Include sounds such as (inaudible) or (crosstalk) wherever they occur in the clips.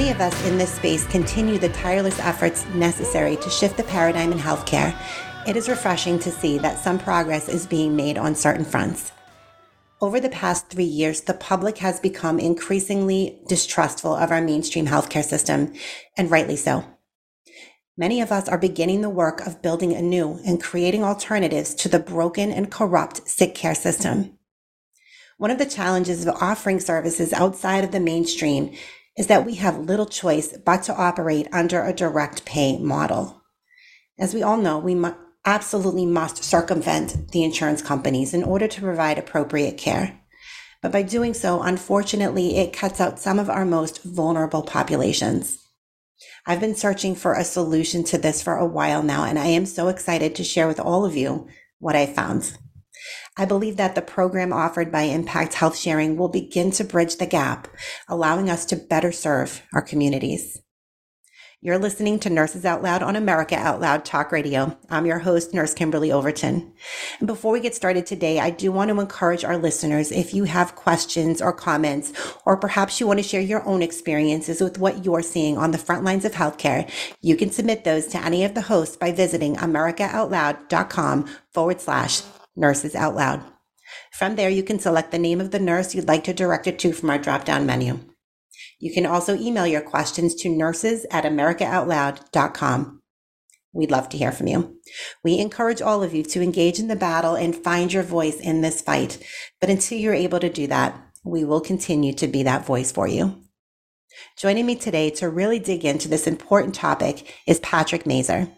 many of us in this space continue the tireless efforts necessary to shift the paradigm in healthcare, it is refreshing to see that some progress is being made on certain fronts. Over the past three years, the public has become increasingly distrustful of our mainstream healthcare system, and rightly so. Many of us are beginning the work of building anew and creating alternatives to the broken and corrupt sick care system. One of the challenges of offering services outside of the mainstream is that we have little choice but to operate under a direct pay model. As we all know, we mu- absolutely must circumvent the insurance companies in order to provide appropriate care. But by doing so, unfortunately, it cuts out some of our most vulnerable populations. I've been searching for a solution to this for a while now, and I am so excited to share with all of you what I found. I believe that the program offered by Impact Health Sharing will begin to bridge the gap, allowing us to better serve our communities. You're listening to Nurses Out Loud on America Out Loud Talk Radio. I'm your host, Nurse Kimberly Overton. And before we get started today, I do want to encourage our listeners if you have questions or comments, or perhaps you want to share your own experiences with what you're seeing on the front lines of healthcare, you can submit those to any of the hosts by visiting americaoutloud.com forward slash nurses out loud. From there, you can select the name of the nurse you'd like to direct it to from our drop down menu. You can also email your questions to nurses at americaoutloud.com. We'd love to hear from you. We encourage all of you to engage in the battle and find your voice in this fight. But until you're able to do that, we will continue to be that voice for you. Joining me today to really dig into this important topic is Patrick Mazer,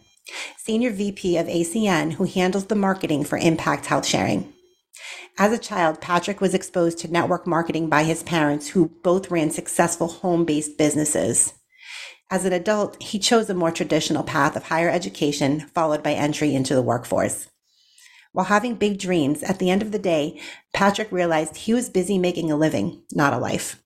Senior VP of ACN, who handles the marketing for Impact Health Sharing. As a child, Patrick was exposed to network marketing by his parents, who both ran successful home based businesses. As an adult, he chose a more traditional path of higher education, followed by entry into the workforce. While having big dreams, at the end of the day, Patrick realized he was busy making a living, not a life.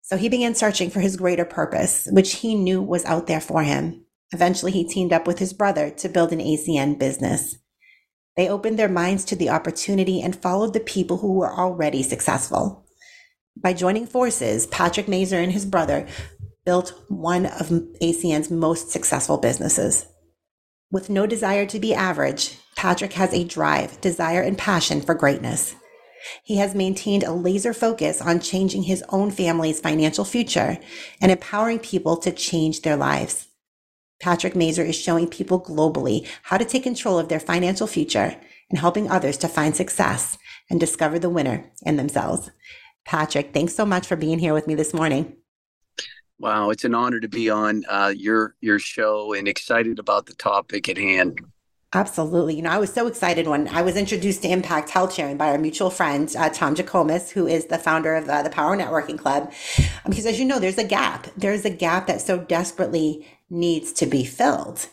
So he began searching for his greater purpose, which he knew was out there for him. Eventually, he teamed up with his brother to build an ACN business. They opened their minds to the opportunity and followed the people who were already successful. By joining forces, Patrick Mazer and his brother built one of ACN's most successful businesses. With no desire to be average, Patrick has a drive, desire, and passion for greatness. He has maintained a laser focus on changing his own family's financial future and empowering people to change their lives. Patrick Mazer is showing people globally how to take control of their financial future and helping others to find success and discover the winner in themselves. Patrick, thanks so much for being here with me this morning. Wow, it's an honor to be on uh, your your show and excited about the topic at hand. Absolutely. You know, I was so excited when I was introduced to Impact Health Sharing by our mutual friend, uh, Tom Jackomis, who is the founder of uh, the Power Networking Club. Because as you know, there's a gap. There's a gap that so desperately needs to be filled.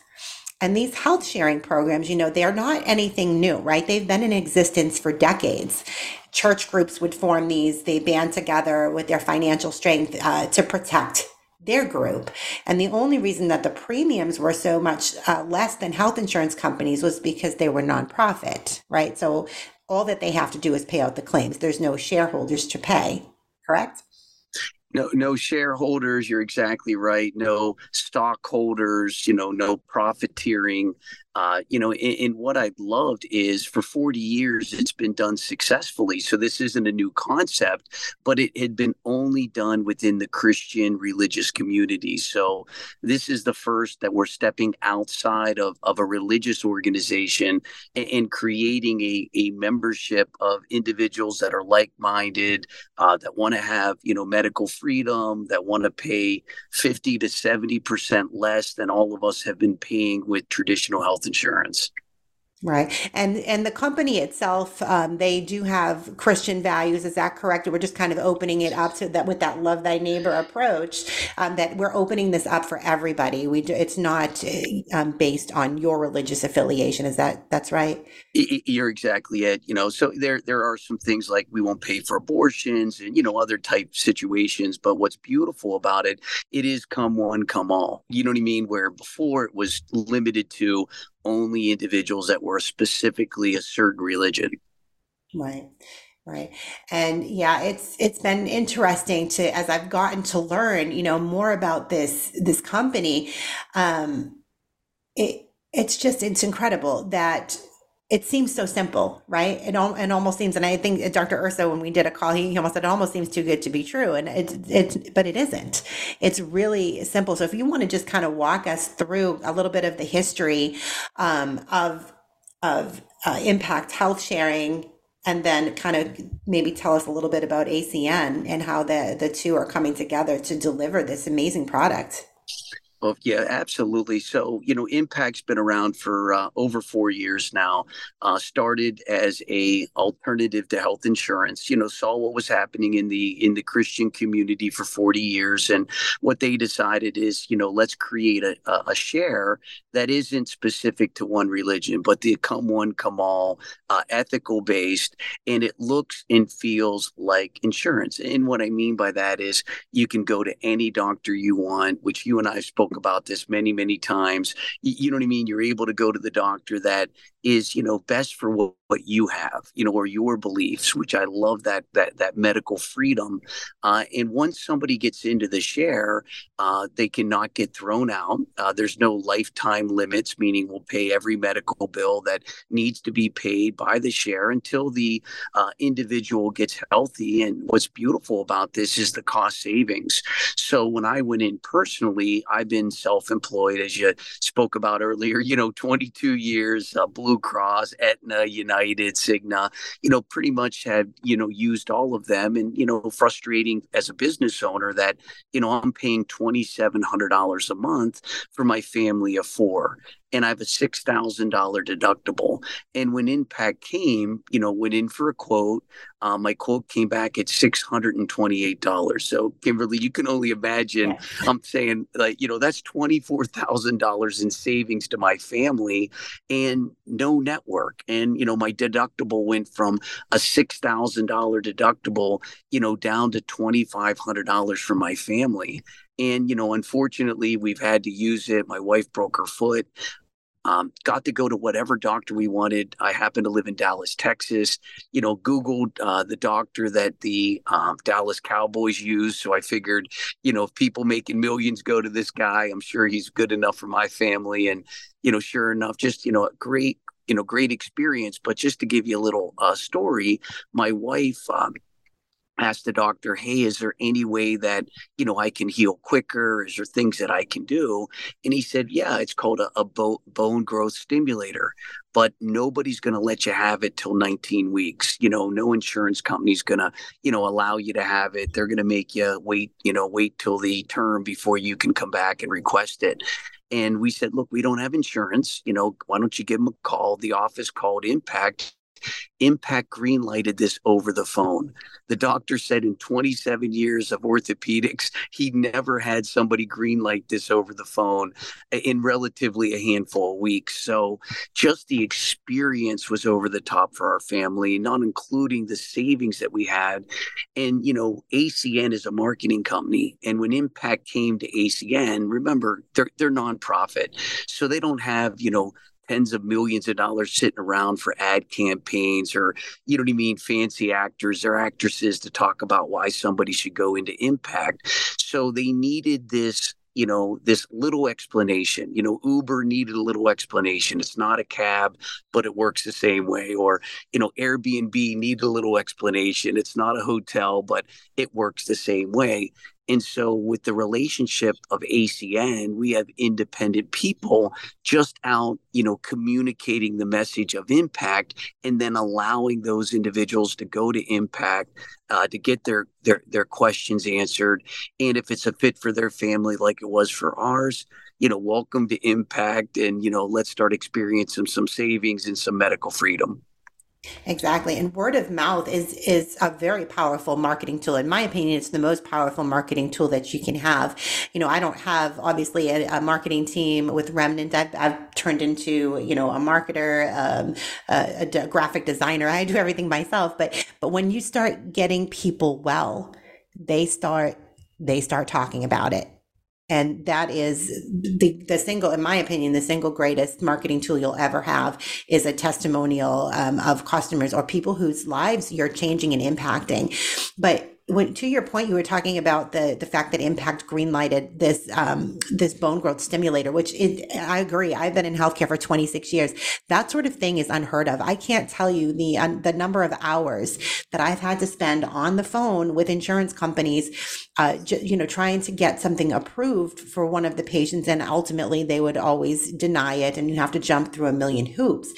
And these health sharing programs, you know, they're not anything new, right? They've been in existence for decades. Church groups would form these, they band together with their financial strength uh, to protect their group. And the only reason that the premiums were so much uh, less than health insurance companies was because they were nonprofit, right? So all that they have to do is pay out the claims. There's no shareholders to pay, correct? No no shareholders you're exactly right. No stockholders you know no profiteering uh, you know and, what i've loved is for 40 years it's been done successfully. So this isn't a new concept but it had been only done within the christian religious community. So this is the first that we're stepping outside of, of a religious organization and, and creating a, a membership of individuals that are like-minded uh, that want to have you know medical freedom, that want to pay 50 to 70% less than all of us have been paying with traditional health insurance. Right, and and the company itself, um, they do have Christian values. Is that correct? We're just kind of opening it up to that with that love thy neighbor approach. Um, that we're opening this up for everybody. We do, it's not um, based on your religious affiliation. Is that that's right? You're exactly it. You know, so there there are some things like we won't pay for abortions and you know other type situations. But what's beautiful about it, it is come one, come all. You know what I mean? Where before it was limited to only individuals that were specifically a certain religion. Right. Right. And yeah, it's it's been interesting to as I've gotten to learn, you know, more about this this company. Um it it's just it's incredible that it seems so simple, right? It, it almost seems, and I think Dr. Urso, when we did a call, he almost said it almost seems too good to be true, and it's it's, but it isn't. It's really simple. So if you want to just kind of walk us through a little bit of the history um, of of uh, impact health sharing, and then kind of maybe tell us a little bit about ACN and how the the two are coming together to deliver this amazing product. Well, yeah, absolutely. So, you know, Impact's been around for uh, over four years now. Uh, started as a alternative to health insurance. You know, saw what was happening in the in the Christian community for 40 years, and what they decided is, you know, let's create a, a share that isn't specific to one religion, but the come one, come all, uh, ethical based, and it looks and feels like insurance. And what I mean by that is, you can go to any doctor you want, which you and I spoke about this many, many times. You, know what I mean? You're able to go to the doctor that is, you know, best for what, what you have, you know, or your beliefs, which I love that that that medical freedom. Uh, and once somebody gets into the share, uh, they cannot get thrown out. Uh, there's no lifetime limits, meaning we'll pay every medical bill that needs to be paid by the share until the uh, individual gets healthy. And what's beautiful about this is the cost savings. So when I went in personally, I've been self-employed, as you spoke about earlier. You know, 22 years, uh, Blue Blue Cross, Aetna, United, Cigna, you know, pretty much have, you know, used all of them. And, you know, frustrating as a business owner that, you know, I'm paying $2,700 a month for my family of four and I have a six thousand dollar deductible. And when Impact came, you know, went in for a quote. Um, my quote came back at six hundred and twenty eight dollars. So Kimberly, you can only imagine. I'm saying like you know that's twenty four thousand dollars in savings to my family, and no network. And you know my deductible went from a six thousand dollar deductible, you know, down to twenty five hundred dollars for my family. And, you know, unfortunately, we've had to use it. My wife broke her foot. Um, got to go to whatever doctor we wanted. I happen to live in Dallas, Texas. You know, Googled uh, the doctor that the um, Dallas Cowboys use. So I figured, you know, if people making millions go to this guy, I'm sure he's good enough for my family. And, you know, sure enough, just, you know, a great, you know, great experience. But just to give you a little uh, story, my wife, um, asked the doctor, Hey, is there any way that, you know, I can heal quicker? Is there things that I can do? And he said, Yeah, it's called a, a bo- bone growth stimulator, but nobody's going to let you have it till 19 weeks. You know, no insurance company's going to, you know, allow you to have it. They're going to make you wait, you know, wait till the term before you can come back and request it. And we said, Look, we don't have insurance. You know, why don't you give them a call? The office called Impact Impact greenlighted this over the phone. The doctor said in 27 years of orthopedics, he never had somebody greenlight this over the phone in relatively a handful of weeks. So just the experience was over the top for our family, not including the savings that we had. And, you know, ACN is a marketing company. And when Impact came to ACN, remember, they're, they're nonprofit. So they don't have, you know, tens of millions of dollars sitting around for ad campaigns or you know what I mean fancy actors or actresses to talk about why somebody should go into impact. So they needed this you know this little explanation. You know uber needed a little explanation. It's not a cab but it works the same way. Or you know airbnb needed a little explanation. It's not a hotel but it works the same way And so, with the relationship of ACN, we have independent people just out, you know, communicating the message of impact and then allowing those individuals to go to impact uh, to get their, their their questions answered. And if it's a fit for their family, like it was for ours, you know, welcome to impact and, you know, let's start experiencing some savings and some medical freedom. Exactly. And word of mouth is is a very powerful marketing tool. In my opinion, it's the most powerful marketing tool that you can have. You know, I don't have obviously a, a marketing team with Remnant. I've, I've, turned into, you know, a marketer, um, a, a graphic designer. I do everything myself. But but when you start getting people well, they start they start talking about it and that is the, the single, in my opinion, the single greatest marketing tool you'll ever have is a testimonial um, of customers or people whose lives you're changing and impacting. But when to your point, you were talking about the the fact that Impact greenlighted this um, this bone growth stimulator, which it, I agree. I've been in healthcare for 26 years. That sort of thing is unheard of. I can't tell you the uh, the number of hours that I've had to spend on the phone with insurance companies, uh, you know, trying to get something approved for one of the patients, and ultimately they would always deny it, and you have to jump through a million hoops.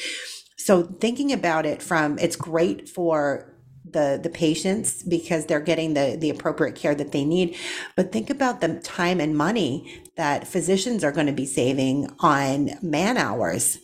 So thinking about it from it's great for the the patients because they're getting the the appropriate care that they need. But think about the time and money that physicians are going to be saving on man hours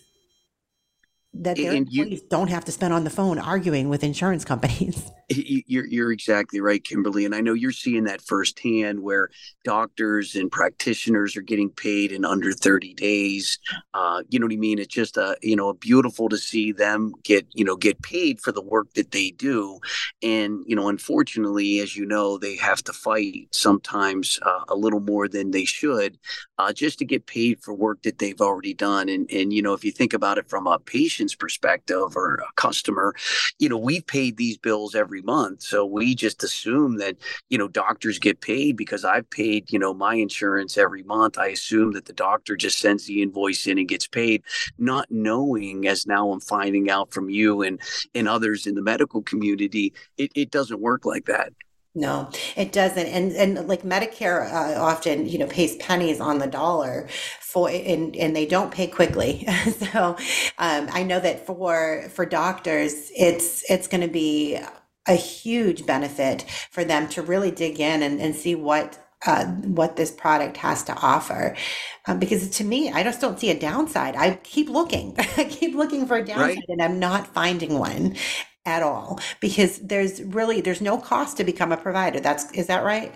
that their and employees you, don't have to spend on the phone arguing with insurance (laughs) companies. You're you're exactly right, Kimberly, and I know you're seeing that firsthand, where doctors and practitioners are getting paid in under 30 days. Uh, you know what I mean? It's just a you know beautiful to see them get you know get paid for the work that they do, and you know unfortunately, as you know, they have to fight sometimes uh, a little more than they should, uh, just to get paid for work that they've already done. And and you know if you think about it from a patient perspective or a customer, you know, we've paid these bills every month. So we just assume that, you know, doctors get paid because I've paid, you know, my insurance every month. I assume that the doctor just sends the invoice in and gets paid, not knowing as now I'm finding out from you and, and others in the medical community, it, it doesn't work like that. No, it doesn't. And and like Medicare uh, often, you know, pays pennies on the dollar for and and they don't pay quickly. (laughs) so um, I know that for for doctors, it's it's going to be a huge benefit for them to really dig in and, and see what uh, what this product has to offer. Um, because to me, I just don't see a downside. I keep looking, (laughs) I keep looking for a downside, right. and I'm not finding one at all because there's really there's no cost to become a provider that's is that right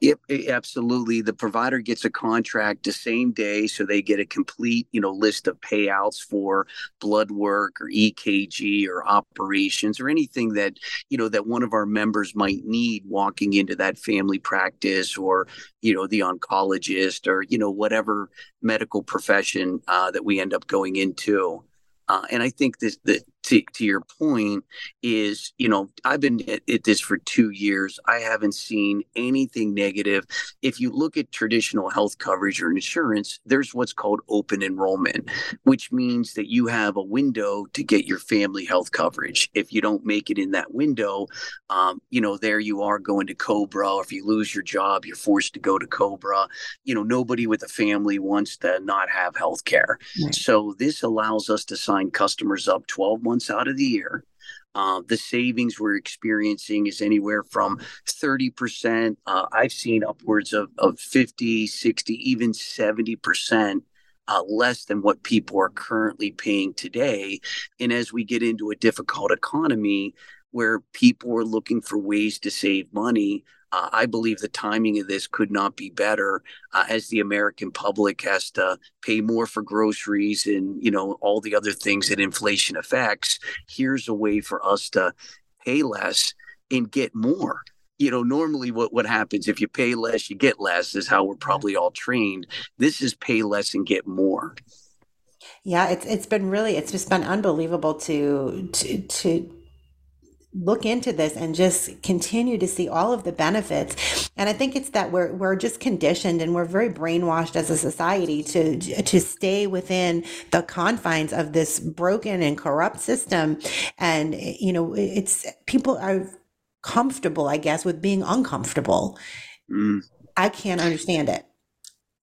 Yep, absolutely. The provider gets a contract the same day, so they get a complete, you know, list of payouts for blood work or EKG or operations or anything that, you know, that one of our members might need walking into that family practice or, you know, the oncologist or, you know, whatever medical profession uh, that we end up going into. Uh, and I think this, the, to, to your point is you know i've been at, at, this for two years. I haven't seen anything negative. If you look at traditional health coverage or insurance there's what's called open enrollment which means that you have a window to get your family health coverage. If you don't make it in that window um, you know there you are going to cobra. Or if you lose your job you're forced to go to cobra. You know nobody with a family wants to not have health care. Right. so this allows us to sign customers up 12 months months out of the year. Uh, the savings we're experiencing is anywhere from 30%. Uh, I've seen upwards of, of 50, 60, even 70% uh, less than what people are currently paying today. And as we get into a difficult economy where people are looking for ways to save money, uh, I believe the timing of this could not be better uh, as the American public has to pay more for groceries and, you know, all the other things that inflation affects. Here's a way for us to pay less and get more. You know, normally what, what happens if you pay less, you get less is how we're probably all trained. This is pay less and get more. Yeah, it's it's been really it's just been unbelievable to to to look into this and just continue to see all of the benefits and i think it's that we're we're just conditioned and we're very brainwashed as a society to to stay within the confines of this broken and corrupt system and you know it's people are comfortable i guess with being uncomfortable mm. I can't understand it.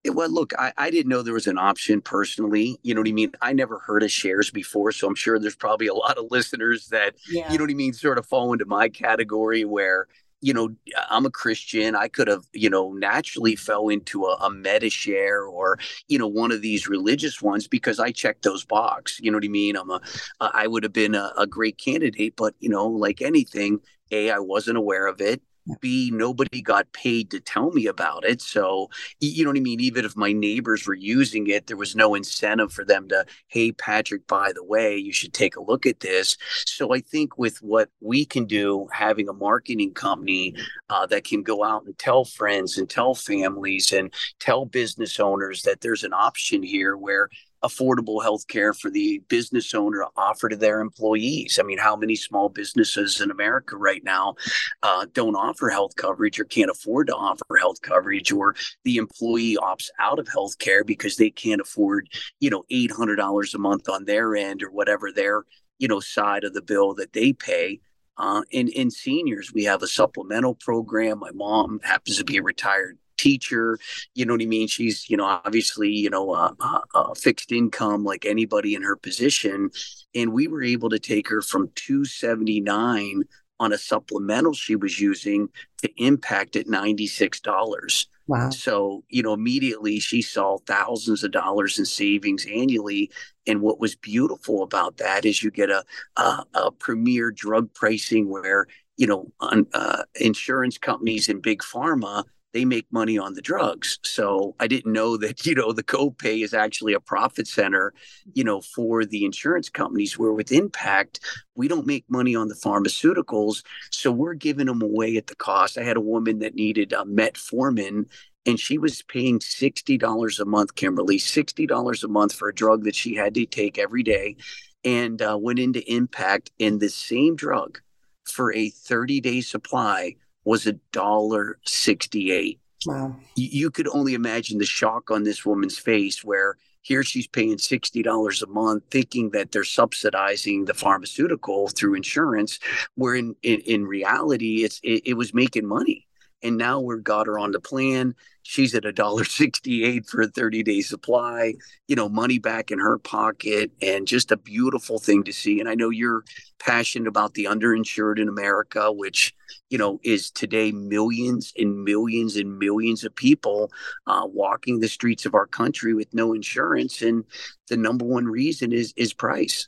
Eh, well, look, I, I didn't know there was an option personally. You know what I mean? I never heard of shares before. So I'm sure there's probably a lot of listeners that, yeah. you know what I mean, sort of fall into my category where, you know, I'm a Christian. I could have, you know, naturally fell into a, a Medi-Share or, you know, one of these religious ones because I checked those box. You know what I mean? I'm a, I would have been a, a great candidate, but you know, like anything, a, I wasn't aware of it. B, nobody got paid to tell me about it. So, you know what I mean? Even if my neighbors were using it, there was no incentive for them to, hey, Patrick, by the way, you should take a look at this. So, I think with what we can do, having a marketing company uh, that can go out and tell friends and tell families and tell business owners that there's an option here where affordable health care for the business owner to offer to their employees. I mean, how many small businesses in America right now uh, don't offer health coverage or can't afford to offer health coverage, or the employee opts out of health care because they can't afford, you know, $800 a month on their end or whatever their, you know, side of the bill that they pay. Uh, in, in seniors, we have a supplemental program. My mom happens to be a retired teacher. You know what I mean? She's, you know, obviously, you know, uh, uh, uh, fixed income like anybody in her position. And we were able to take her from 279 on a supplemental she was using to impact at $96. Wow. So, you know, immediately she saw thousands of dollars in savings annually. And what was beautiful about that is you get a, a, a premier drug pricing where, you know, uh, insurance companies and big pharma they make money on the drugs. So I didn't know that, (laughs) you know, the copay is actually a profit center, you know, for the insurance companies where with impact, we don't make money on the pharmaceuticals. So we're giving them away at the cost. I had a woman that needed a metformin and she was paying $60 a month, Kimberly, $60 a month for a drug that she had to take every day and uh, went into impact in the same drug for a 30 day supply was a dollar sixty-eight. Wow. You, you could only imagine the shock on this woman's face where here she's paying $60 a month thinking that they're subsidizing the pharmaceutical through insurance where in, in, in reality it's it, it was making money and now we've got her on the plan. She's at a dollar 68 for a 30 day supply you know money back in her pocket and just a beautiful thing to see. And i know you're passionate about the underinsured in america which you know is today millions and millions and millions of people uh, walking the streets of our country with no insurance. And the number one reason is is price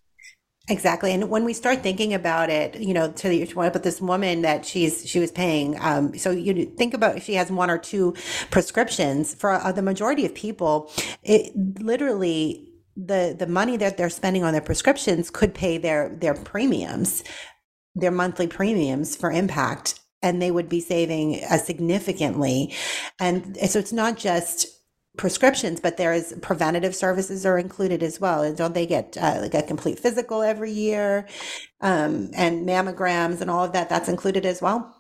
Exactly. And when we start thinking about it, you know, to about this woman that she's, she was paying. Um, so you think about she has one or two prescriptions for uh, the majority of people, it literally, the, the money that they're spending on their prescriptions could pay their, their premiums, their monthly premiums for impact. And they would be saving uh, significantly. And so it's not just prescriptions, but there is preventative services are included as well. And don't they get uh, like a complete physical every year, um, and mammograms and all of that? That's included as well.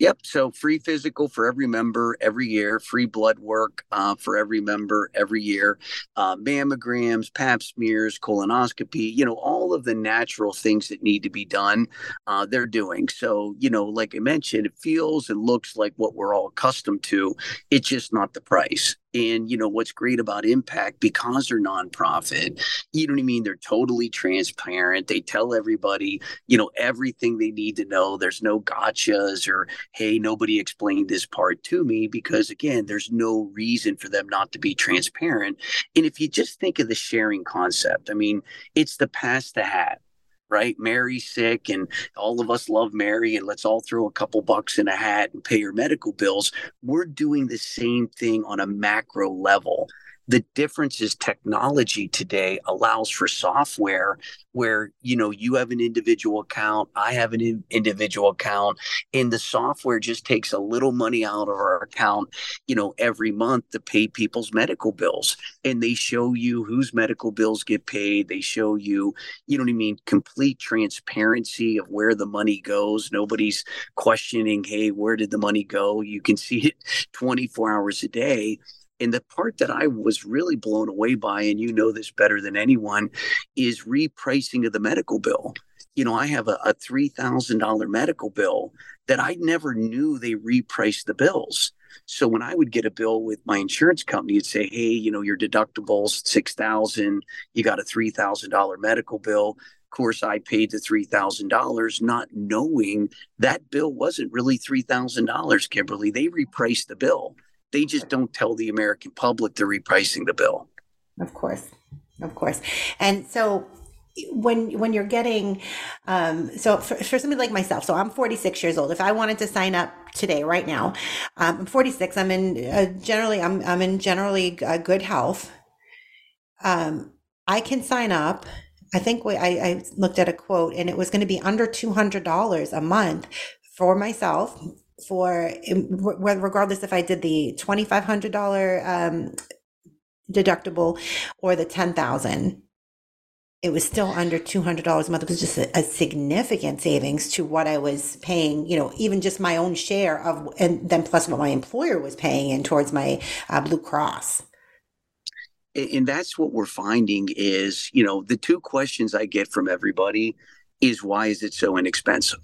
Yep. So free physical for every member every year, free blood work uh, for every member every year, uh, mammograms, pap smears, colonoscopy, you know, all of the natural things that need to be done, uh, they're doing. So, you know, like I mentioned, it feels and looks like what we're all accustomed to. It's just not the price. And you know what's great about Impact because they're nonprofit, you know what I mean? They're totally transparent. They tell everybody, you know, everything they need to know. There's no gotchas or hey, nobody explained this part to me because again, there's no reason for them not to be transparent. And if you just think of the sharing concept, I mean, it's the pass the hat right? Mary's sick and all of us love Mary and let's all throw a couple bucks in a hat and pay her medical bills. We're doing the same thing on a macro level. The difference is technology today allows for software where you know you have an individual account, I have an in- individual account, and the software just takes a little money out of our account, you know, every month to pay people's medical bills, and they show you whose medical bills get paid. They show you, you know what I mean, complete transparency of where the money goes. Nobody's questioning, hey, where did the money go? You can see it (laughs) 24 hours a day and the part that I was really blown away by, and you know this better than anyone, is repricing of the medical bill. You know, I have a, a $3,000 medical bill that I never knew they repriced the bills. So when I would get a bill with my insurance company, it'd say, "Hey, you know, your deductible's six thousand. You got a three thousand dollar medical bill." Of course, I paid the three thousand dollars, not knowing that bill wasn't really three thousand dollars. Kimberly, they repriced the bill. They just don't tell the American public they're repricing the bill. Of course, of course, and so when when you're getting um, so for, for, somebody like myself so i'm 46 years old. If i wanted to sign up today right now um, i'm 46 i'm in uh, generally i'm, I'm in generally uh, good health. Um, i can sign up. I think we, I, I looked at a quote and it was going to be under $200 a month for myself for regardless if i did the $2500 um, deductible or the 10000 it was still under $200 a month. It was just a, a, significant savings to what I was paying, you know, even just my own share of, and then plus what my employer was paying in towards my uh, Blue Cross. And that's what we're finding is, you know, the two questions I get from everybody is why is it so inexpensive?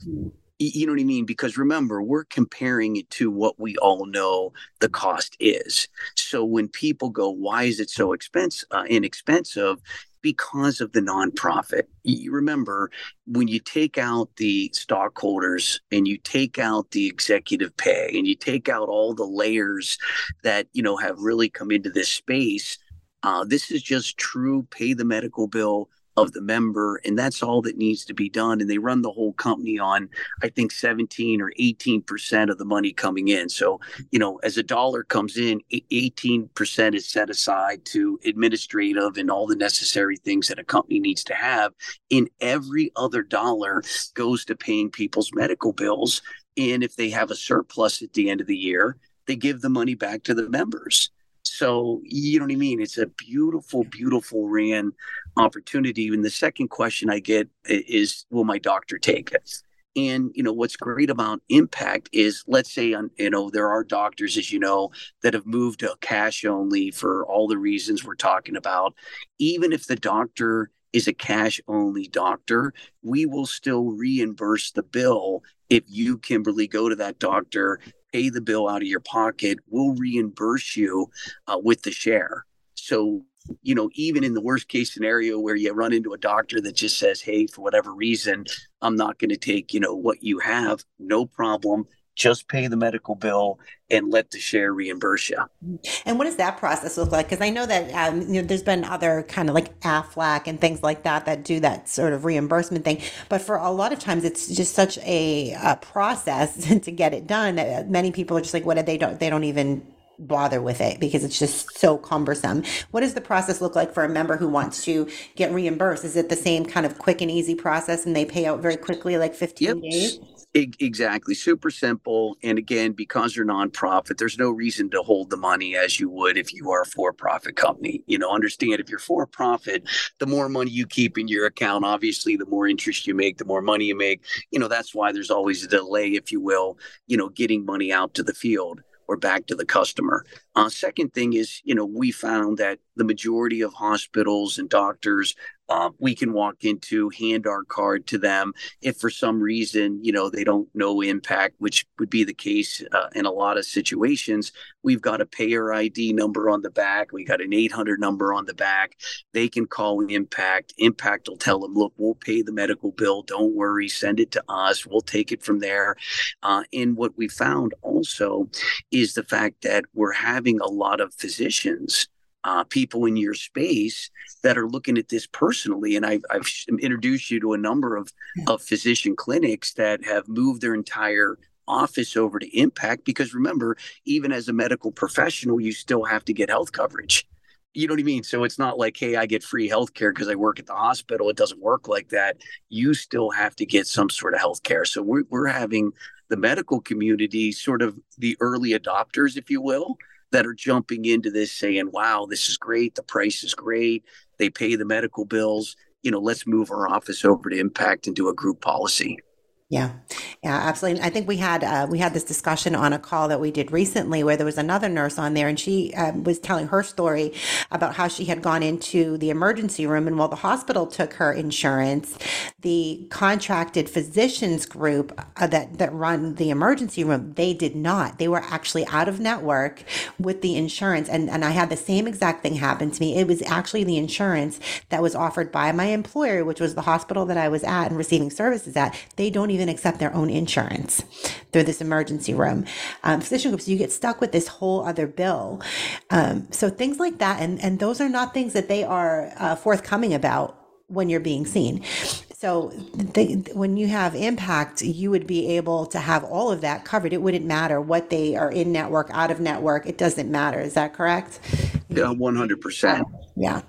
You know what I mean? Because remember, we're comparing it to what we all know the cost is. So when people go, why is it so expensive, uh, inexpensive? because of the nonprofit. You remember when you take out the stockholders and you take out the executive pay and you take out all the layers that you know have really come into this space. Uh, this is just true pay the medical bill of the member and that's all that needs to be done and they run the whole company on i think 17 or 18% of the money coming in. So you know as a dollar comes in 18% is set aside to administrative and all the necessary things that a company needs to have in every other dollar goes to paying people's medical bills and if they have a surplus at the end of the year they give the money back to the members so you know what I mean? It's a beautiful, beautiful ran opportunity. And the second question I get is, will my doctor take it? And you know what's great about Impact is, let's say, on you know there are doctors, as you know, that have moved to cash only for all the reasons we're talking about. Even if the doctor is a cash only doctor, we will still reimburse the bill if you, Kimberly, go to that doctor pay the bill out of your pocket. We'll reimburse you uh, with the share. So, you know, even in the worst case scenario where you run into a doctor that just says, hey, for whatever reason, I'm not going to take, you know, what you have, no problem just pay the medical bill and let the share reimburse you. And what does that process look like? Because I know that um, you know there's been other kind of like AFLAC and things like that that do that sort of reimbursement thing. But for a lot of times, it's just such a, a process (laughs) to get it done. that Many people are just like, what they don't they don't even bother with it because it's just so cumbersome. What does the process look like for a member who wants to get reimbursed? Is it the same kind of quick and easy process and they pay out very quickly, like 15 yep. days? Exactly. Super simple. And again, because you're nonprofit, there's no reason to hold the money as you would if you are a for profit company. You know, understand if you're for profit, the more money you keep in your account, obviously, the more interest you make, the more money you make. You know, that's why there's always a delay, if you will, you know, getting money out to the field or back to the customer. Uh, second thing is, you know, we found that the majority of hospitals and doctors uh, we can walk into, hand our card to them. If for some reason, you know, they don't know impact, which would be the case uh, in a lot of situations, we've got a payer ID number on the back. We got an 800 number on the back. They can call Impact. Impact will tell them, look, we'll pay the medical bill. Don't worry. Send it to us. We'll take it from there. Uh, and what we found also is the fact that we're having a lot of physicians uh, people in your space that are looking at this personally. And I've, I've introduced you to a number of, of physician clinics that have moved their entire office over to Impact because remember, even as a medical professional, you still have to get health coverage. You know what I mean? So it's not like, hey, I get free health care because I work at the hospital. It doesn't work like that. You still have to get some sort of health care. So we're, we're having the medical community sort of the early adopters, if you will, that are jumping into this saying, wow, this is great. The price is great. They pay the medical bills. You know, let's move our office over to Impact and do a group policy. Yeah, yeah, absolutely. I think we had uh, we had this discussion on a call that we did recently, where there was another nurse on there, and she um, was telling her story about how she had gone into the emergency room, and while the hospital took her insurance, the contracted physicians group uh, that that run the emergency room, they did not. They were actually out of network with the insurance, and and I had the same exact thing happen to me. It was actually the insurance that was offered by my employer, which was the hospital that I was at and receiving services at. They don't even accept their own insurance through this emergency room. Um, physician groups, you get stuck with this whole other bill. Um, so things like that, and and those are not things that they are uh, forthcoming about when you're being seen. So they, when you have impact, you would be able to have all of that covered. It wouldn't matter what they are in network, out of network. It doesn't matter. Is that correct? Yeah, one hundred percent. Yeah.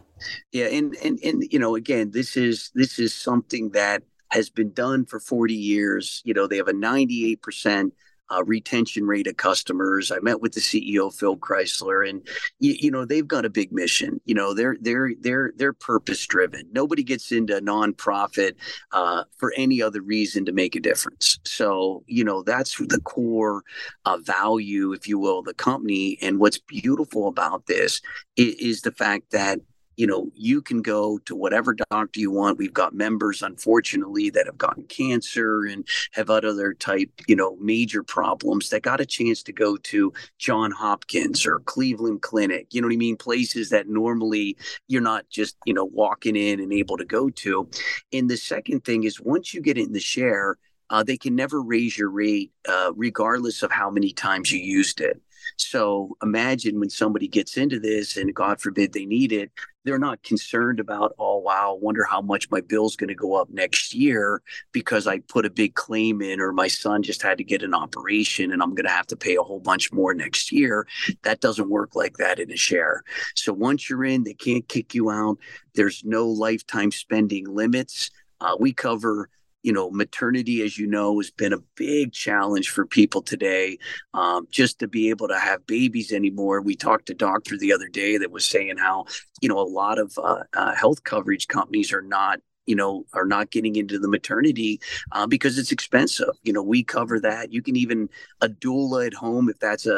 Yeah, and and and you know, again, this is this is something that has been done for 40 years. You know, they have a 98% uh, retention rate of customers. I met with the CEO Phil Chrysler, and you, you know they've got a big mission. You know they're they're they're they're purpose driven. Nobody gets into a nonprofit uh, for any other reason to make a difference. So you know that's the core uh, value, if you will, of the company. And what's beautiful about this is, is the fact that you know, you can go to whatever doctor you want. We've got members, unfortunately, that have gotten cancer and have other type, you know, major problems that got a chance to go to John Hopkins or Cleveland Clinic. You know what I mean? Places that normally you're not just, you know, walking in and able to go to. And the second thing is once you get in the share, uh, they can never raise your rate uh, regardless of how many times you used it. So imagine when somebody gets into this and God forbid they need it, they're not concerned about, oh, wow, wonder how much my bill's going to go up next year because I put a big claim in or my son just had to get an operation and I'm going to have to pay a whole bunch more next year. That doesn't work like that in a share. So once you're in, they can't kick you out. There's no lifetime spending limits. Uh, we cover you know, maternity, as you know, has been a big challenge for people today. Um, just to be able to have babies anymore. We talked to doctor the other day that was saying how, you know, a lot of uh, uh, health coverage companies are not you know, are not getting into the maternity uh, because it's expensive. You know, we cover that. You can even a doula at home if that's a,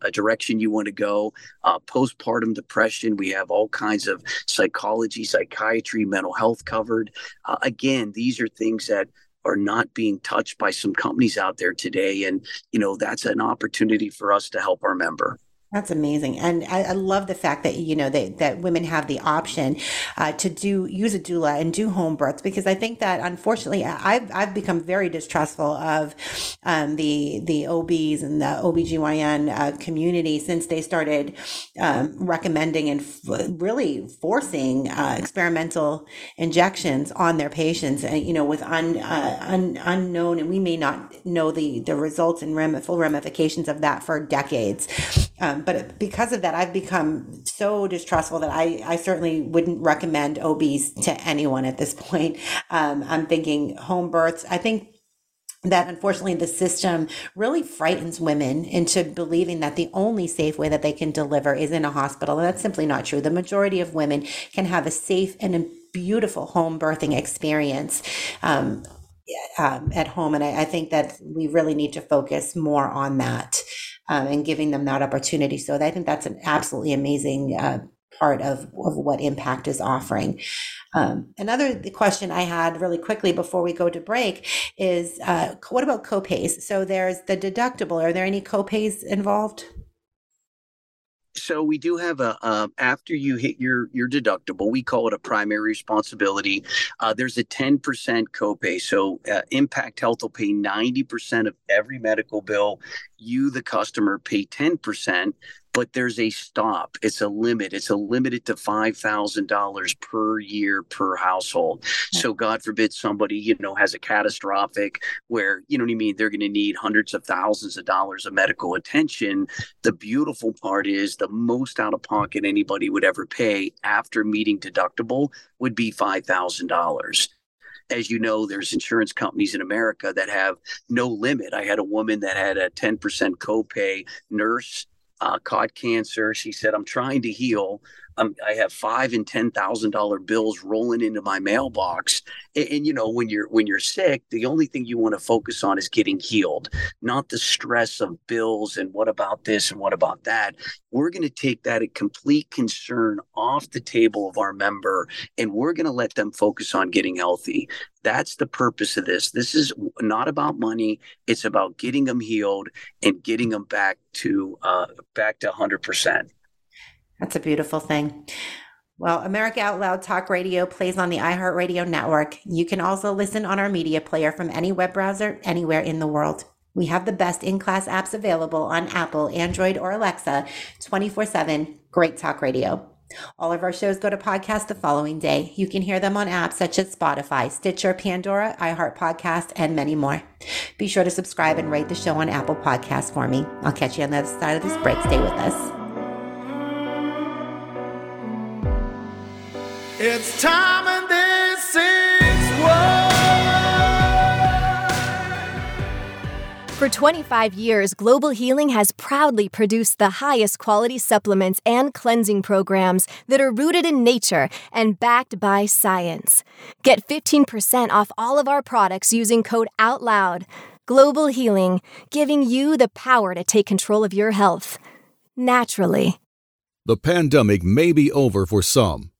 a, a direction you want to go. Uh, postpartum depression, we have all kinds of psychology, psychiatry, mental health covered. Uh, again, these are things that are not being touched by some companies out there today. And, you know, that's an opportunity for us to help our member. That's amazing, and I, I, love the fact that you know that that women have the option uh, to do use a doula and do home births because I think that unfortunately I've I've become very distrustful of um, the the OBs and the OBGYN uh, community since they started um, recommending and f- really forcing uh, experimental injections on their patients, and you know with un, uh, un, unknown and we may not know the the results and rem- full ramifications of that for decades. Um, um, but because of that, I've become so distrustful that I, I certainly wouldn't recommend OBs to anyone at this (laughs) point. Um, I'm thinking home births. I think that unfortunately the system really frightens women into believing that the only safe way that they can deliver is in a hospital. And that's simply not true. The majority of women can have a safe and a beautiful home birthing experience. Um, um, at home. And I, I, think that we really need to focus more on that um, and giving them that opportunity. So I think that's an absolutely amazing uh, part of, of what Impact is offering. Um, another question I had really quickly before we go to break is uh, what about copays? So there's the deductible. Are there any copays involved? So we do have a uh, after you hit your your deductible we call it a primary responsibility. Uh, there's a 10% copay. So uh, impact health will pay 90% of every medical bill. You the customer pay 10% but there's a stop. It's a limit. It's a limited to five thousand dollars per year per household. So God forbid somebody you know has a catastrophic where you know what I mean. They're going to need hundreds of thousands of dollars of medical attention. The beautiful part is the most out of pocket anybody would ever pay after meeting deductible would be five thousand dollars as you know, there's insurance companies in America that have no limit. I had a woman that had a 10% copay nurse uh, caught cancer. She said, I'm trying to heal. Um, I have five and ten thousand dollar bills rolling into my mailbox. And, and, you know, when you're when you're sick, the only thing you want to focus on is getting healed, not the stress of bills and what about this and what about that. We're going to take that complete concern off the table of our member, and we're going to let them focus on getting healthy. That's the purpose of this. This is not about money. It's about getting them healed and getting them back to uh, back to 100%. That's a beautiful thing. Well, America Out Loud Talk Radio plays on the iHeartRadio network. You can also listen on our media player from any web browser anywhere in the world. We have the best in class apps available on Apple, Android, or Alexa 24 7. Great talk radio. All of our shows go to podcast the following day. You can hear them on apps such as Spotify, Stitcher, Pandora, iHeart Podcast, and many more. Be sure to subscribe and rate the show on Apple Podcasts for me. I'll catch you on the other side of this break. Stay with us. It's time and this is For 25 years, Global Healing has proudly produced the highest quality supplements and cleansing programs that are rooted in nature and backed by science. Get 15% off all of our products using code OUTLOUD. Global Healing, giving you the power to take control of your health naturally. The pandemic may be over for some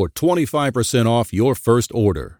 for 25% off your first order.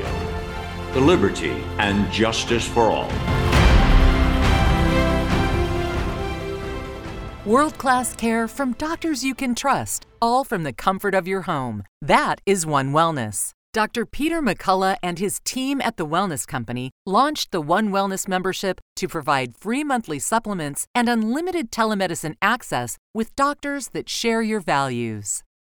the liberty and justice for all. World class care from doctors you can trust, all from the comfort of your home. That is One Wellness. Dr. Peter McCullough and his team at the Wellness Company launched the One Wellness membership to provide free monthly supplements and unlimited telemedicine access with doctors that share your values.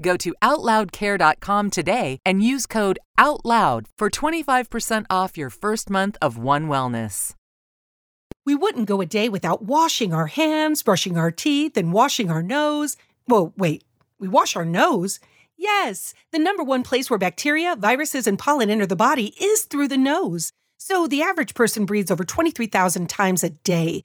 Go to OutLoudCare.com today and use code OUTLOUD for 25% off your first month of One Wellness. We wouldn't go a day without washing our hands, brushing our teeth, and washing our nose. Well, wait, we wash our nose? Yes, the number one place where bacteria, viruses, and pollen enter the body is through the nose. So the average person breathes over 23,000 times a day.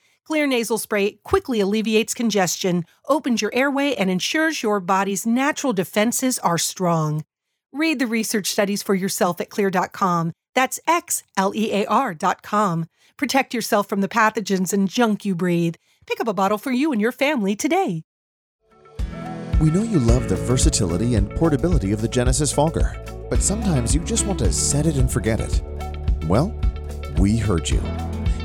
Xlear nasal spray quickly alleviates congestion, opens your airway, and ensures your body's natural defenses are strong. Read the research studies for yourself at xlear.com. That's X L E A R.com. Protect yourself from the pathogens and junk you breathe. Pick up a bottle for you and your family today. We know you love the versatility and portability of the Genesis Fogger, but sometimes you just want to set it and forget it. Well, we heard you.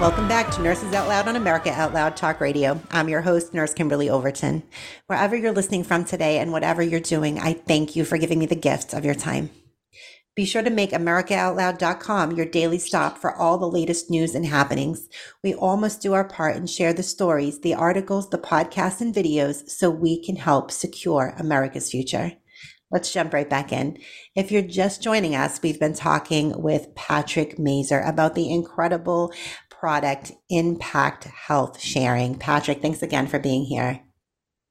Welcome back to Nurses Out Loud on America Out Loud Talk Radio. I'm your host, Nurse Kimberly Overton. Wherever you're listening from today and whatever you're doing, I thank you for giving me the gift of your time. Be sure to make AmericaOutloud.com your daily stop for all the latest news and happenings. We all must do our part and share the stories, the articles, the podcasts, and videos so we can help secure America's future. Let's jump right back in. If you're just joining us, we've been talking with Patrick Mazer about the incredible product Impact Health Sharing. Patrick, thanks again for being here.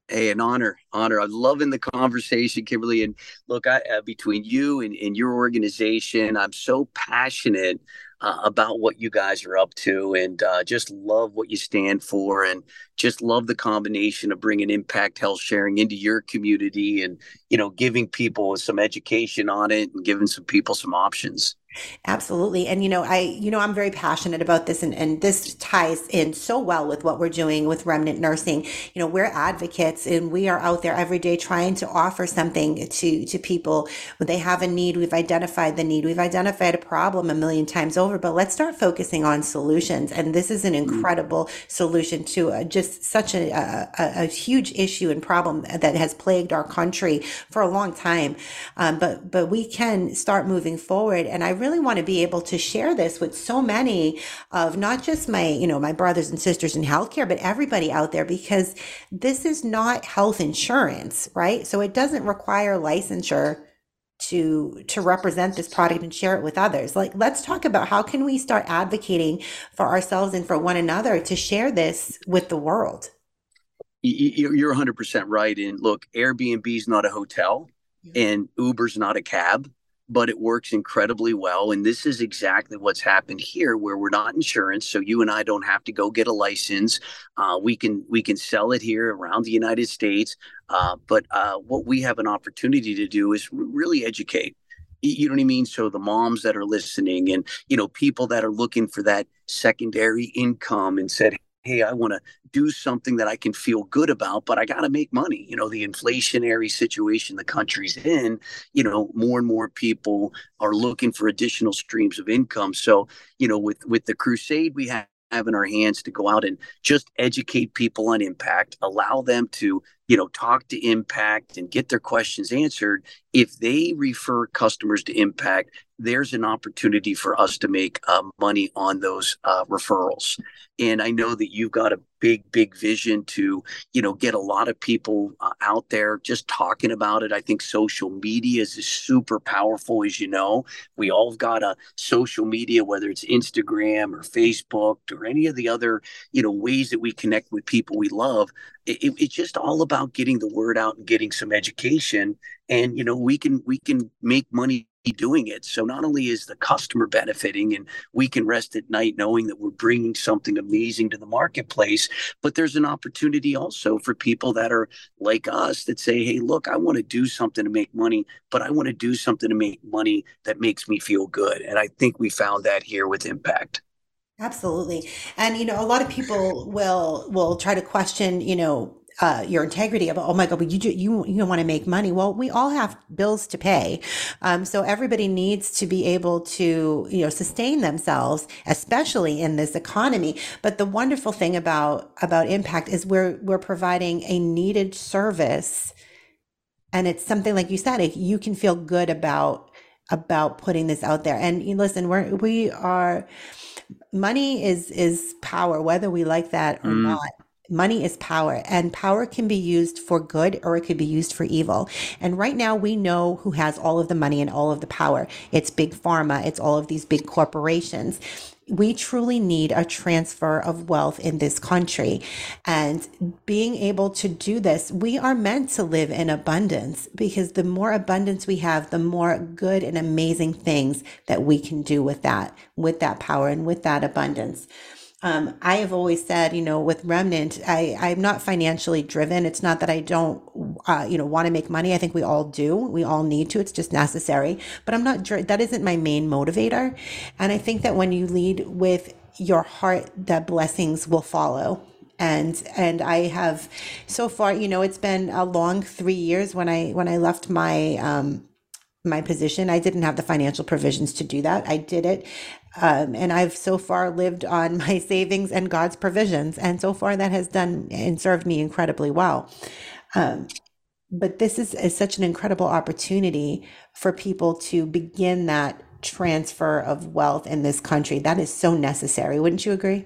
Hey, an honor, honor. I'm loving the conversation, Kimberly. And look, I, uh, between you and, and your organization, I'm so passionate uh, about what you guys are up to and uh, just love what you stand for and just love the combination of bringing impact health sharing into your community and you know giving people some education on it and giving some people some options Absolutely. And, you know, I, you know, I'm very passionate about this and, and this ties in so well with what we're doing with remnant nursing. You know, we're advocates and we are out there every day trying to offer something to, to people when they have a need. We've identified the need. We've identified a problem a million times over, but let's start focusing on solutions. And this is an mm-hmm. incredible solution to uh, just such a, a, a, huge issue and problem that has plagued our country for a long time. Um, but, but we can start moving forward. And I really really want to be able to share this with so many of not just my, you know, my brothers and sisters in healthcare, but everybody out there because this is not health insurance, right? So it doesn't require licensure to to represent this product and share it with others. Like let's talk about how can we start advocating for ourselves and for one another to share this with the world. You're 100% right. And look airbnb is not a hotel and uber's not a cab but it works incredibly well. And this is exactly what's happened here, where we're not insurance, so you and I don't have to go get a license. Uh, we can we can sell it here around the United States. Uh, but uh, what we have an opportunity to do is really educate. You know what I mean? So the moms that are listening, and you know people that are looking for that secondary income, and said, hey, I want to do something that I can feel good about, but I got to make money. You know, the inflationary situation the country's in, you know, more and more people are looking for additional streams of income. So, you know, with with the crusade we have in our hands to go out and just educate people on impact, allow them to, you know, talk to impact and get their questions answered. If they refer customers to impact, there's an opportunity for us to make uh, money on those uh, referrals. And I know that you've got a big, big vision to, you know, get a lot of people uh, out there just talking about it. I think social media is super powerful, as you know. We all got a social media, whether it's Instagram or Facebook or any of the other, you know, ways that we connect with people we love. It, it's just all about getting the word out and getting some education and you know we can we can make money doing it. So not only is the customer benefiting and we can rest at night knowing that we're bringing something amazing to the marketplace, but there's an opportunity also for people that are like us that say, hey, look, I want to do something to make money, but I want to do something to make money that makes me feel good. And I think we found that here with Impact. Absolutely. And you know, a lot of people will will try to question, you know, uh, your integrity of oh my god, but you you you want to make money. Well, we all have bills to pay, um, so everybody needs to be able to you know sustain themselves, especially in this economy. But the wonderful thing about about Impact is we're we're providing a needed service, and it's something like you said, you can feel good about about putting this out there. And listen, we're we are money is is power, whether we like that or mm. not. Money is power, and power can be used for good or it could be used for evil. And right now, we know who has all of the money and all of the power. It's big pharma, it's all of these big corporations we truly need a transfer of wealth in this country. And being able to do this, we are meant to live in abundance because the more abundance we have, the more good and amazing things that we can do with that, with that power and with that abundance. Um, I have always said, you know, with Remnant, I, I'm not financially driven. It's not that I don't, uh, you know, want to make money. I think we all do. We all need to. It's just necessary. But I'm not, that isn't my main motivator. And I think that when you lead with your heart, the blessings will follow and and I have so far you know it's been a long 3 years when I when I left my um my position I didn't have the financial provisions to do that I did it um, and I've so far lived on (laughs) my savings and God's provisions. And so far that has done and served me incredibly well. Um, but this is, is such an incredible opportunity for people to begin that transfer of wealth in this country. That is so necessary. Wouldn't you agree?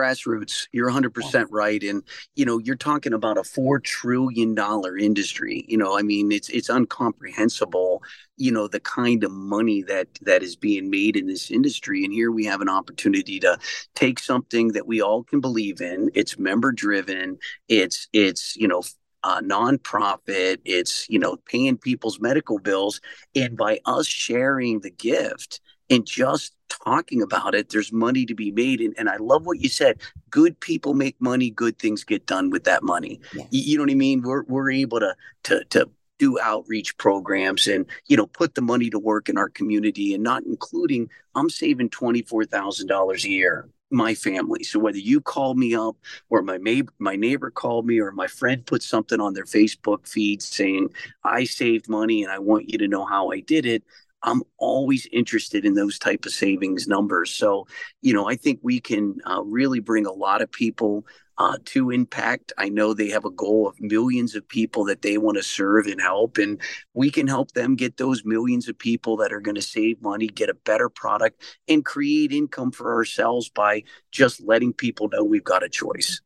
Grassroots you're 100% right and you know you're talking about a 4 trillion dollar industry you know i mean it's it's incomprehensible you know the kind of money that that is being made in this industry and here we have an opportunity to take something that we all can believe in it's member driven it's it's you know uh, nonprofit. It's you know paying people's medical bills, and by us sharing the gift, and just talking about it there's money to be made. And, and i love what you said. Good people make money. Good things get done with that money. You, you, know what i mean? We're, we're able to to to do outreach programs and you know put the money to work in our community and not including i'm saving $24000 a year my family. So whether you call me up or my neighbor my neighbor called me or my friend put something on their facebook feed saying i saved money and i want you to know how i did it I'm always interested in those type of savings numbers. So, you know, I think we can uh, really bring a lot of people uh, to impact. I know they have a goal of millions of people that they want to serve and help, and we can help them get those millions of people that are going to save money, get a better product, and create income for ourselves by just letting people know we've got a choice.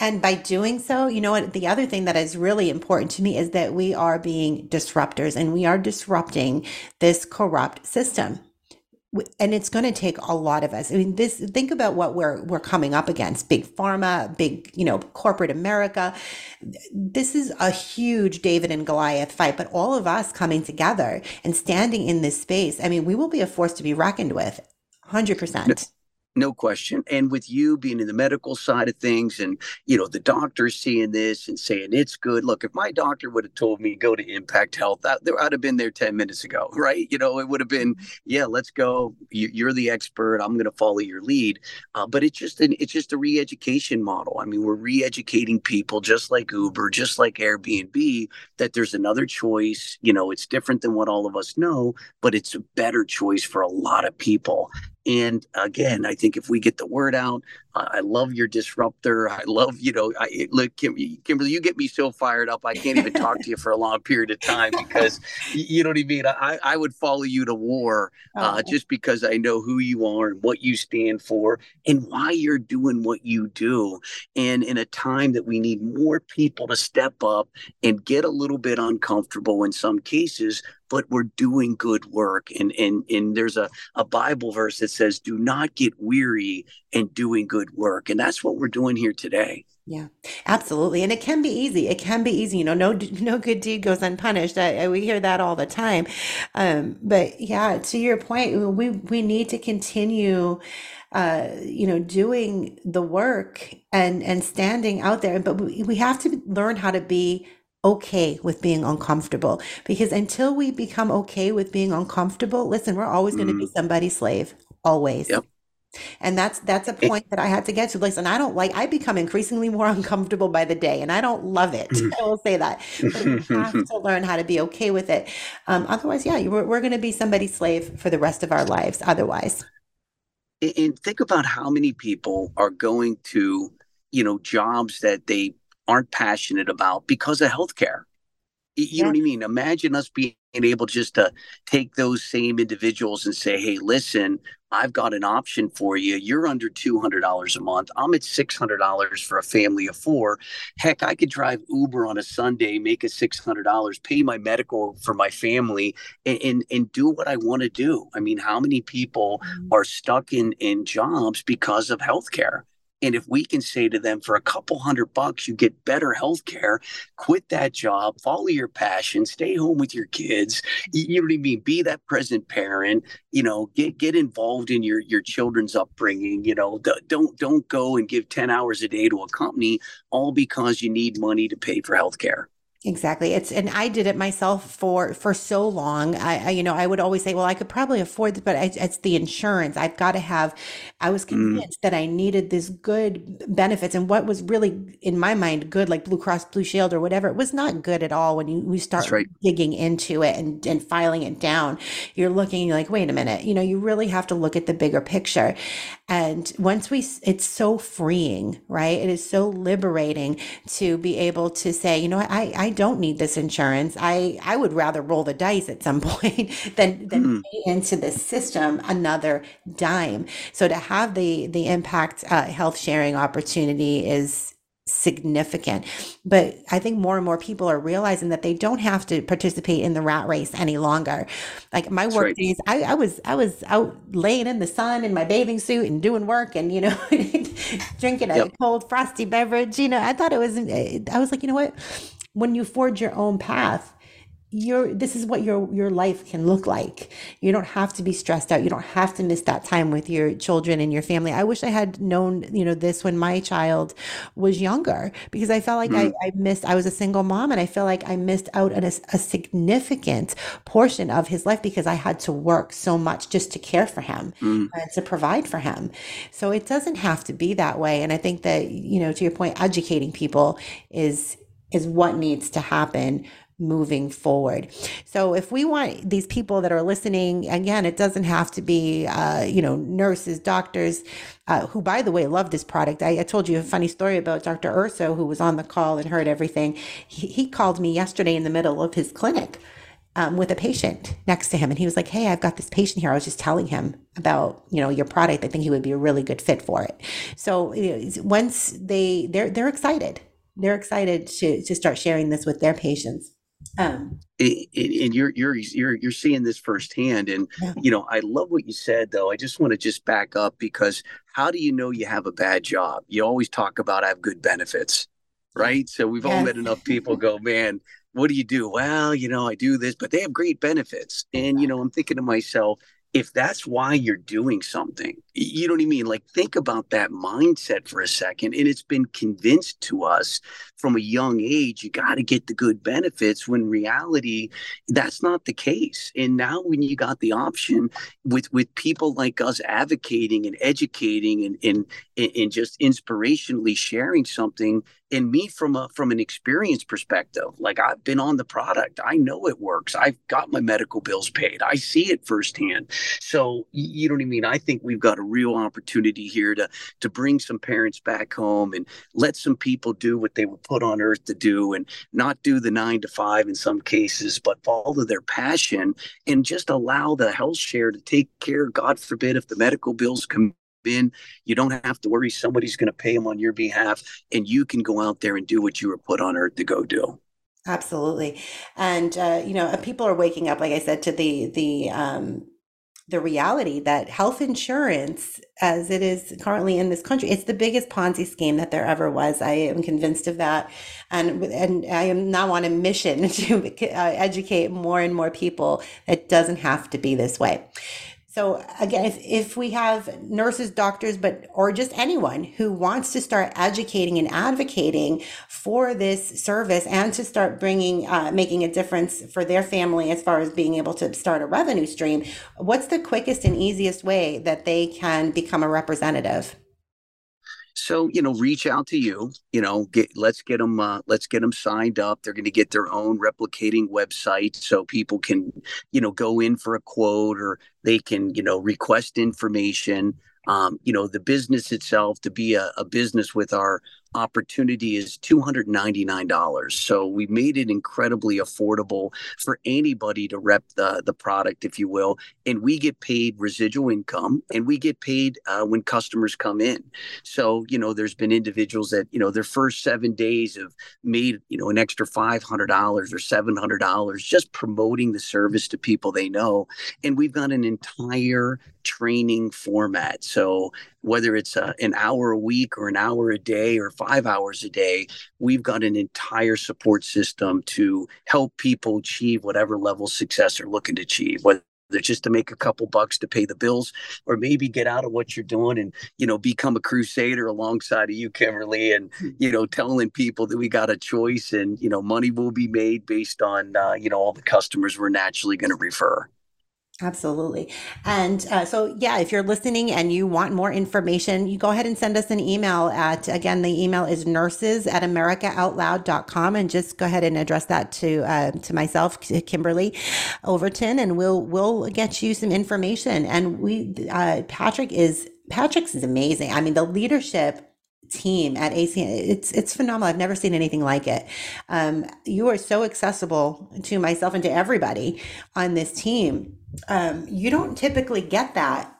And by doing so, you know what? The other thing that is really important to me is that we are being disruptors and we are disrupting this corrupt system. And it's going to take a lot of us. I mean, this, think about what we're, we're coming up against. Big pharma, big, you know, corporate America. This is a huge David and Goliath fight, but all of us coming together and standing in this space. I mean, we will be a force to be reckoned with. 100%. No question. And with you being in the medical side of things and, you know, the doctors seeing this and saying it's good. Look, if my doctor would have told me go to Impact Health, I, I'd have been there 10 minutes ago, (laughs) right? You know, it would have been, mm-hmm. yeah, let's go. You're the expert. I'm going to follow your lead. Uh, but it's just an, it's just a re-education model. I mean, we're re-educating people just like Uber, just like Airbnb, that there's another choice. You know, it's different than what all of us know, but it's a better choice for a lot of people. And again, I think if we get the word out, uh, I love your disruptor. I love, you know, I look, Kim, Kimberly, you get me so fired up. I can't even talk to you for a long period of time because (laughs) you know what I mean. I, I would follow you to war uh, oh. just because I know who you are and what you stand for and why you're doing what you do. And in a time that we need more people to step up and get a little bit uncomfortable in some cases, but we're doing good work. And and and there's a, a Bible verse that says, do not get weary in doing good work. And that's what we're doing here today. Yeah, absolutely. And it can be easy. It can be easy. You know, no, no good deed goes unpunished. I, I, we hear that all the time. Um, but yeah, to your point, we, we need to continue, uh, you know, doing the work and, and standing out there. But we, we have to learn how to be okay with being uncomfortable because until we become okay with being uncomfortable, listen, we're always going to be mm-hmm. somebody's slave, always. Yep. And that's that's a point that I had to get to. Listen, I don't like I become increasingly more (laughs) uncomfortable by the day and I don't love it. (laughs) I will say that. But you have (laughs) to learn how to be okay with it. Um, otherwise, yeah, we're, we're going to be somebody's slave for the rest of our lives otherwise. And think about how many people are going to, you know, jobs that they aren't passionate about because of healthcare. You yeah. know what I mean? Imagine us being able just to take those same individuals and say, hey, listen, I've got an option for you. You're under $200 a month. I'm at $600 for a family of four. Heck, I could drive Uber on a Sunday, make a $600, pay my medical for my family, and, and, and do what I want to do. I mean, how many people mm-hmm. are stuck in, in jobs because of healthcare? And if we can say to them, for a couple hundred bucks, you get better health care, quit that job, follow your passion, stay home with your kids. You know what I mean? Be that present parent, you know, get get involved in your your children's upbringing, you know, don't don't go and give 10 hours a day to a company all because you need money to pay for health care. Exactly. It's and I did it myself for for so long. I, I you know I would always say, well, I could probably afford this, but I, it's the insurance. I've got to have. I was mm. convinced mm. that I needed this good benefits, and what was really in my mind good, like Blue Cross Blue Shield or whatever, it was not good at all. When you we start right. digging into it and and filing it down, you're looking you're like, wait a minute. You know, you really have to look at the bigger picture. And once we, it's so freeing, right? It is so liberating to be able to say, you know, I I I don't need this insurance. I, I would rather roll the dice at some (laughs) point than, than mm. pay into the system another dime. So to have the, the impact uh, health sharing opportunity is, significant. But I think more and more people are realizing that they don't have to participate in the rat race any longer. Like my That's work right. days, I, I, was I was out laying in the sun in my bathing suit and doing work and you know (laughs) drinking a yep. cold frosty beverage. You know, I thought it was I was like, you know what? When you forge your own path your this is what your your life can look like. You don't have to be stressed out. You don't have to miss that time with your children and your family. I wish i had known you know this when my child was younger because i felt like mm. I, I missed i was a single mom and i feel like i missed out on a, a significant portion of his life because i had to work so much just to care for him mm. and to provide for him. So it doesn't have to be that way. And i think that you know to your point educating people is is what needs to happen moving forward. So if we want these people that are listening, again, it doesn't have to be, uh, you know, nurses, doctors, uh, who, by the way, love this product. I, I, told you a funny story about Dr. Urso, who was on the call and heard everything. He, he called me yesterday in the middle of his clinic. Um, with a patient next to him and he was like hey i've got this patient here i was just telling him about you know your product i think he would be a really good fit for it so you know, once they they're they're excited they're excited to to start sharing this with their patients. Um, and, and you're you're you're you're seeing this firsthand, and yeah. you know I love what you said. Though I just want to just back up because how do you know you have a bad job? You always talk about I have good benefits, right? So we've yes. all met enough people go, man, what do you do? Well, you know, I do this, but they have great benefits, and you know, I'm thinking to myself, if that's why you're doing something, you know what I mean? Like, think about that mindset for a second. And it's been convinced to us from a young age, you got to get the good benefits when reality, that's not the case. And now, when you got the option with, with people like us advocating and educating and, and, and just inspirationally sharing something, and me from a from an experience perspective like i've been on the product i know it works i've got my medical bills paid i see it firsthand so you know what i mean i think we've got a real opportunity here to to bring some parents back home and let some people do what they were put on earth to do and not do the nine to five in some cases, but follow their passion and just allow the health share to take care. God forbid if the medical bills come in, you don't have to worry somebody's going to pay them on your behalf, and you can go out there and do what you were put on earth to go do. Absolutely, and uh, you know, people are waking up, like I said, to the the um, the reality that health insurance, as it is currently in this country, it's the biggest Ponzi scheme that there ever was. I am convinced of that, and and I am now on a mission (laughs) to uh, educate more and more people. It doesn't have to be this way. So again, if, if we have nurses, doctors, but or just anyone who wants to start educating and advocating for this service and to start bringing, uh, making a difference for their family as far as being able to start a revenue stream, what's the quickest and easiest way that they can become a representative? So you know, reach out to you. You know, get let's get them uh, let's get them signed up. They're going to get their own replicating website, so people can you know go in for a quote or they can you know request information. Um, you know, the business itself to be a, a business with our opportunity is $299. So we made it incredibly affordable for anybody to rep the, the product, if you will. And we get paid residual income and we get paid uh, when customers come in. So, you know, there's been individuals that, you know, their first seven days have made, you know, an extra $500 or $700 just promoting the service to people they know. And we've got an entire training format. So whether it's a, an hour a week or an hour a day or five hours a day, we've got an entire support system to help people achieve whatever level of success they're looking to achieve, whether it's just to make a couple bucks to pay the bills or maybe get out of what you're doing and you know become a crusader alongside of you kimberly and hmm. you know telling people that we got a choice and you know money will be made based on uh, you know all the customers we're naturally going to refer Absolutely. And uh, so, yeah, if you're listening and you want more information, you go ahead and send us an email at, again, the email is nurses at americaoutloud.com and just go ahead and address that to, uh, to myself, Kimberly Overton, and we'll, we'll get you some information. And we, uh, Patrick is, Patrick's is amazing. I mean, the leadership team at ACN. It's it's phenomenal. I've never seen anything like it. Um, you are so accessible to myself and to everybody on this team. Um, you don't typically get that,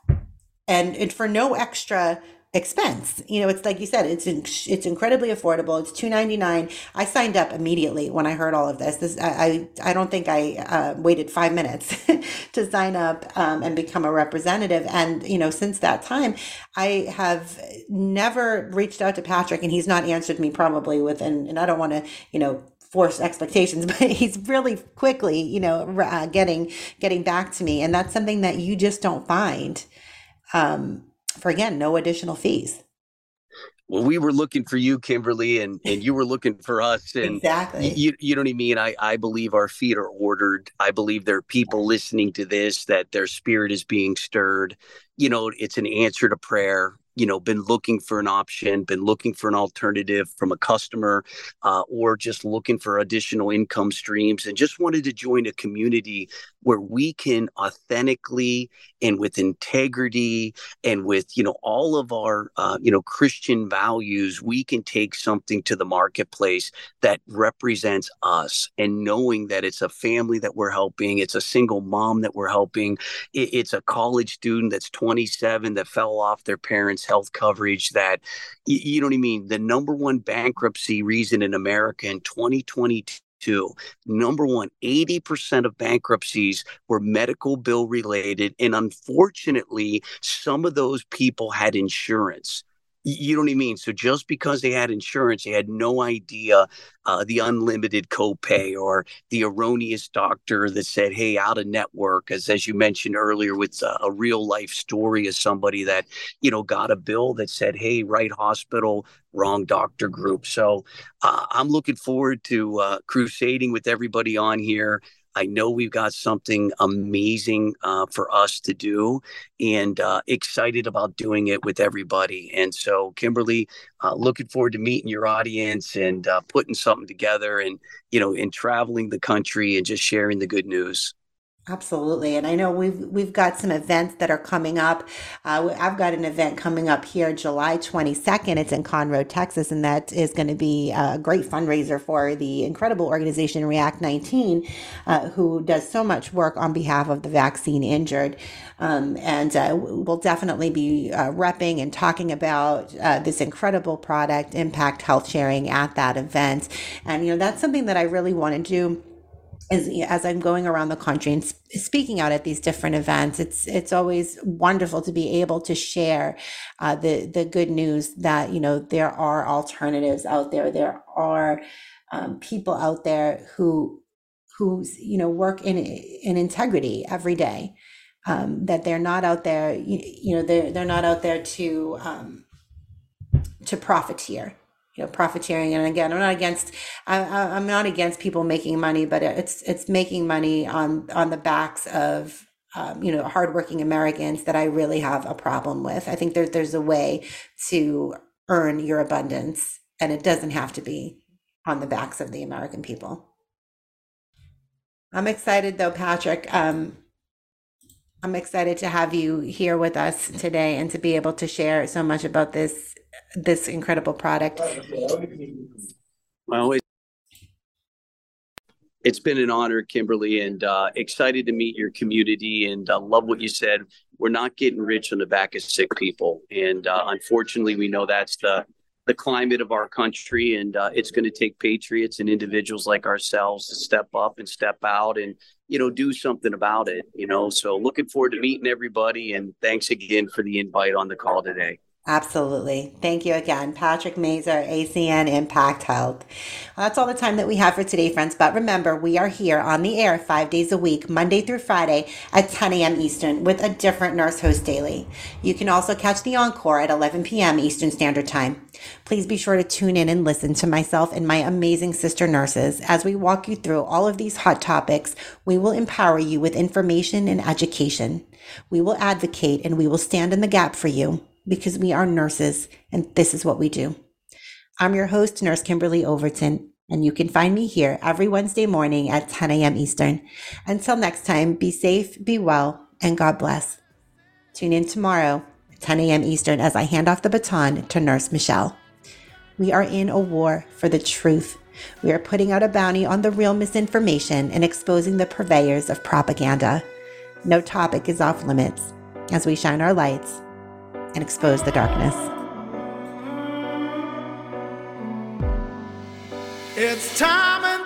and, and for no extra expense. You know, it's like you said, it's it's incredibly affordable. It's two ninety nine. I signed up immediately when I heard all of this. This I I, I don't think I uh, waited five minutes (laughs) to sign up um, and become a representative. And you know, since that time, I have never reached out to Patrick, and he's not answered me probably within. And I don't want to you know force expectations (laughs) but he's really quickly you know uh, getting getting back to me. And that's something that you just don't find um, for again no additional fees. Well we were looking for you kimberly and and you were looking for us (laughs) and exactly. you, you know what i mean? I i believe our feet are ordered. I believe there are people listening to this that their spirit is being stirred. You know it's an answer to prayer you know been looking for an option been looking for an alternative from a customer uh, or just looking for additional income streams and just wanted to join a community where we can authentically and with integrity and with you know all of our uh, you know christian values we can take something to the marketplace that represents us and knowing that it's a family that we're helping it's a single mom that we're helping it's a college student that's 27 that fell off their parents health coverage that you know what i mean the number one bankruptcy reason in america in 2022 two. Number one, 80% of bankruptcies were medical bill related. And unfortunately, some of those people had insurance. You know what I mean? So just because they had insurance, they had no idea uh, the unlimited copay or the erroneous doctor that said, "Hey, out of network." As as you mentioned earlier, with a, a real life story of somebody that you know got a bill that said, "Hey, right hospital, wrong doctor group." So uh, I'm looking forward to uh, crusading with everybody on here. I know we've got something amazing uh, for us to do and uh, excited about doing it with everybody. And so, Kimberly, uh, looking forward to meeting your audience and uh, putting something together and, you know, and traveling the country and just sharing the good news. Absolutely, and I know we've we've got some events that are coming up. Uh, I've got an event coming up here July 22nd. It's in Conroe, Texas, and that is going to be a great fundraiser for the incredible organization React 19, uh, who does so much work on behalf of the vaccine injured. Um, and uh, we'll definitely be uh, repping and talking about uh, this incredible product, Impact Health Sharing, at that event. And you know that's something that I really want to do as, as I'm going around the country and speaking out at these different events, it's it's always wonderful to be able to share uh, the the good news that you know there are alternatives out there. There are um, people out there who who you know work in in integrity every day. um, that they're not out there, you, you, know, they're they're not out there to um, to profiteer. You know, profiteering, and again, I'm not against. I, I'm not against people making money, but it's it's making money on on the backs of um, you know hardworking Americans that I really have a problem with. I think there's there's a way to earn your abundance, and it doesn't have to be on the backs of the American people. I'm excited though, Patrick. Um, I'm excited to have you here with us today and to be able to share so much about this this incredible product. Well, it's been an honor, Kimberly, and uh, excited to meet your community. And uh, love what you said. We're not getting rich on the back of sick people, and uh, unfortunately, we know that's the the climate of our country, and uh, it's going to take patriots and individuals like ourselves to step up and step out and you know do something about it. You know, so looking forward to meeting everybody, and thanks again for the invite on the call today. Absolutely. Thank you again, Patrick Mazer, ACN Impact Health. Well, that's all the time that we have for today, friends. But remember, we are here on the air five days a week, Monday through Friday at 10 a.m. Eastern with a different nurse host daily. You can also catch the encore at 11 p.m. Eastern Standard Time. Please be sure to tune in and listen to myself and my amazing sister nurses as we walk you through all of these hot topics. We will empower you with information and education. We will advocate and we will stand in the gap for you because we are nurses and this is what we do. I'm your host, Nurse Kimberly Overton, and you can find me here every Wednesday morning at 10 a.m. Eastern. Until next time, be safe, be well, and God bless. Tune in tomorrow at 10 a.m. Eastern as I hand off the baton to Nurse Michelle. We are in a war for the truth. We are putting out a bounty on the real misinformation and exposing the purveyors of propaganda. No topic is off limits as we shine our lights and expose the darkness. It's time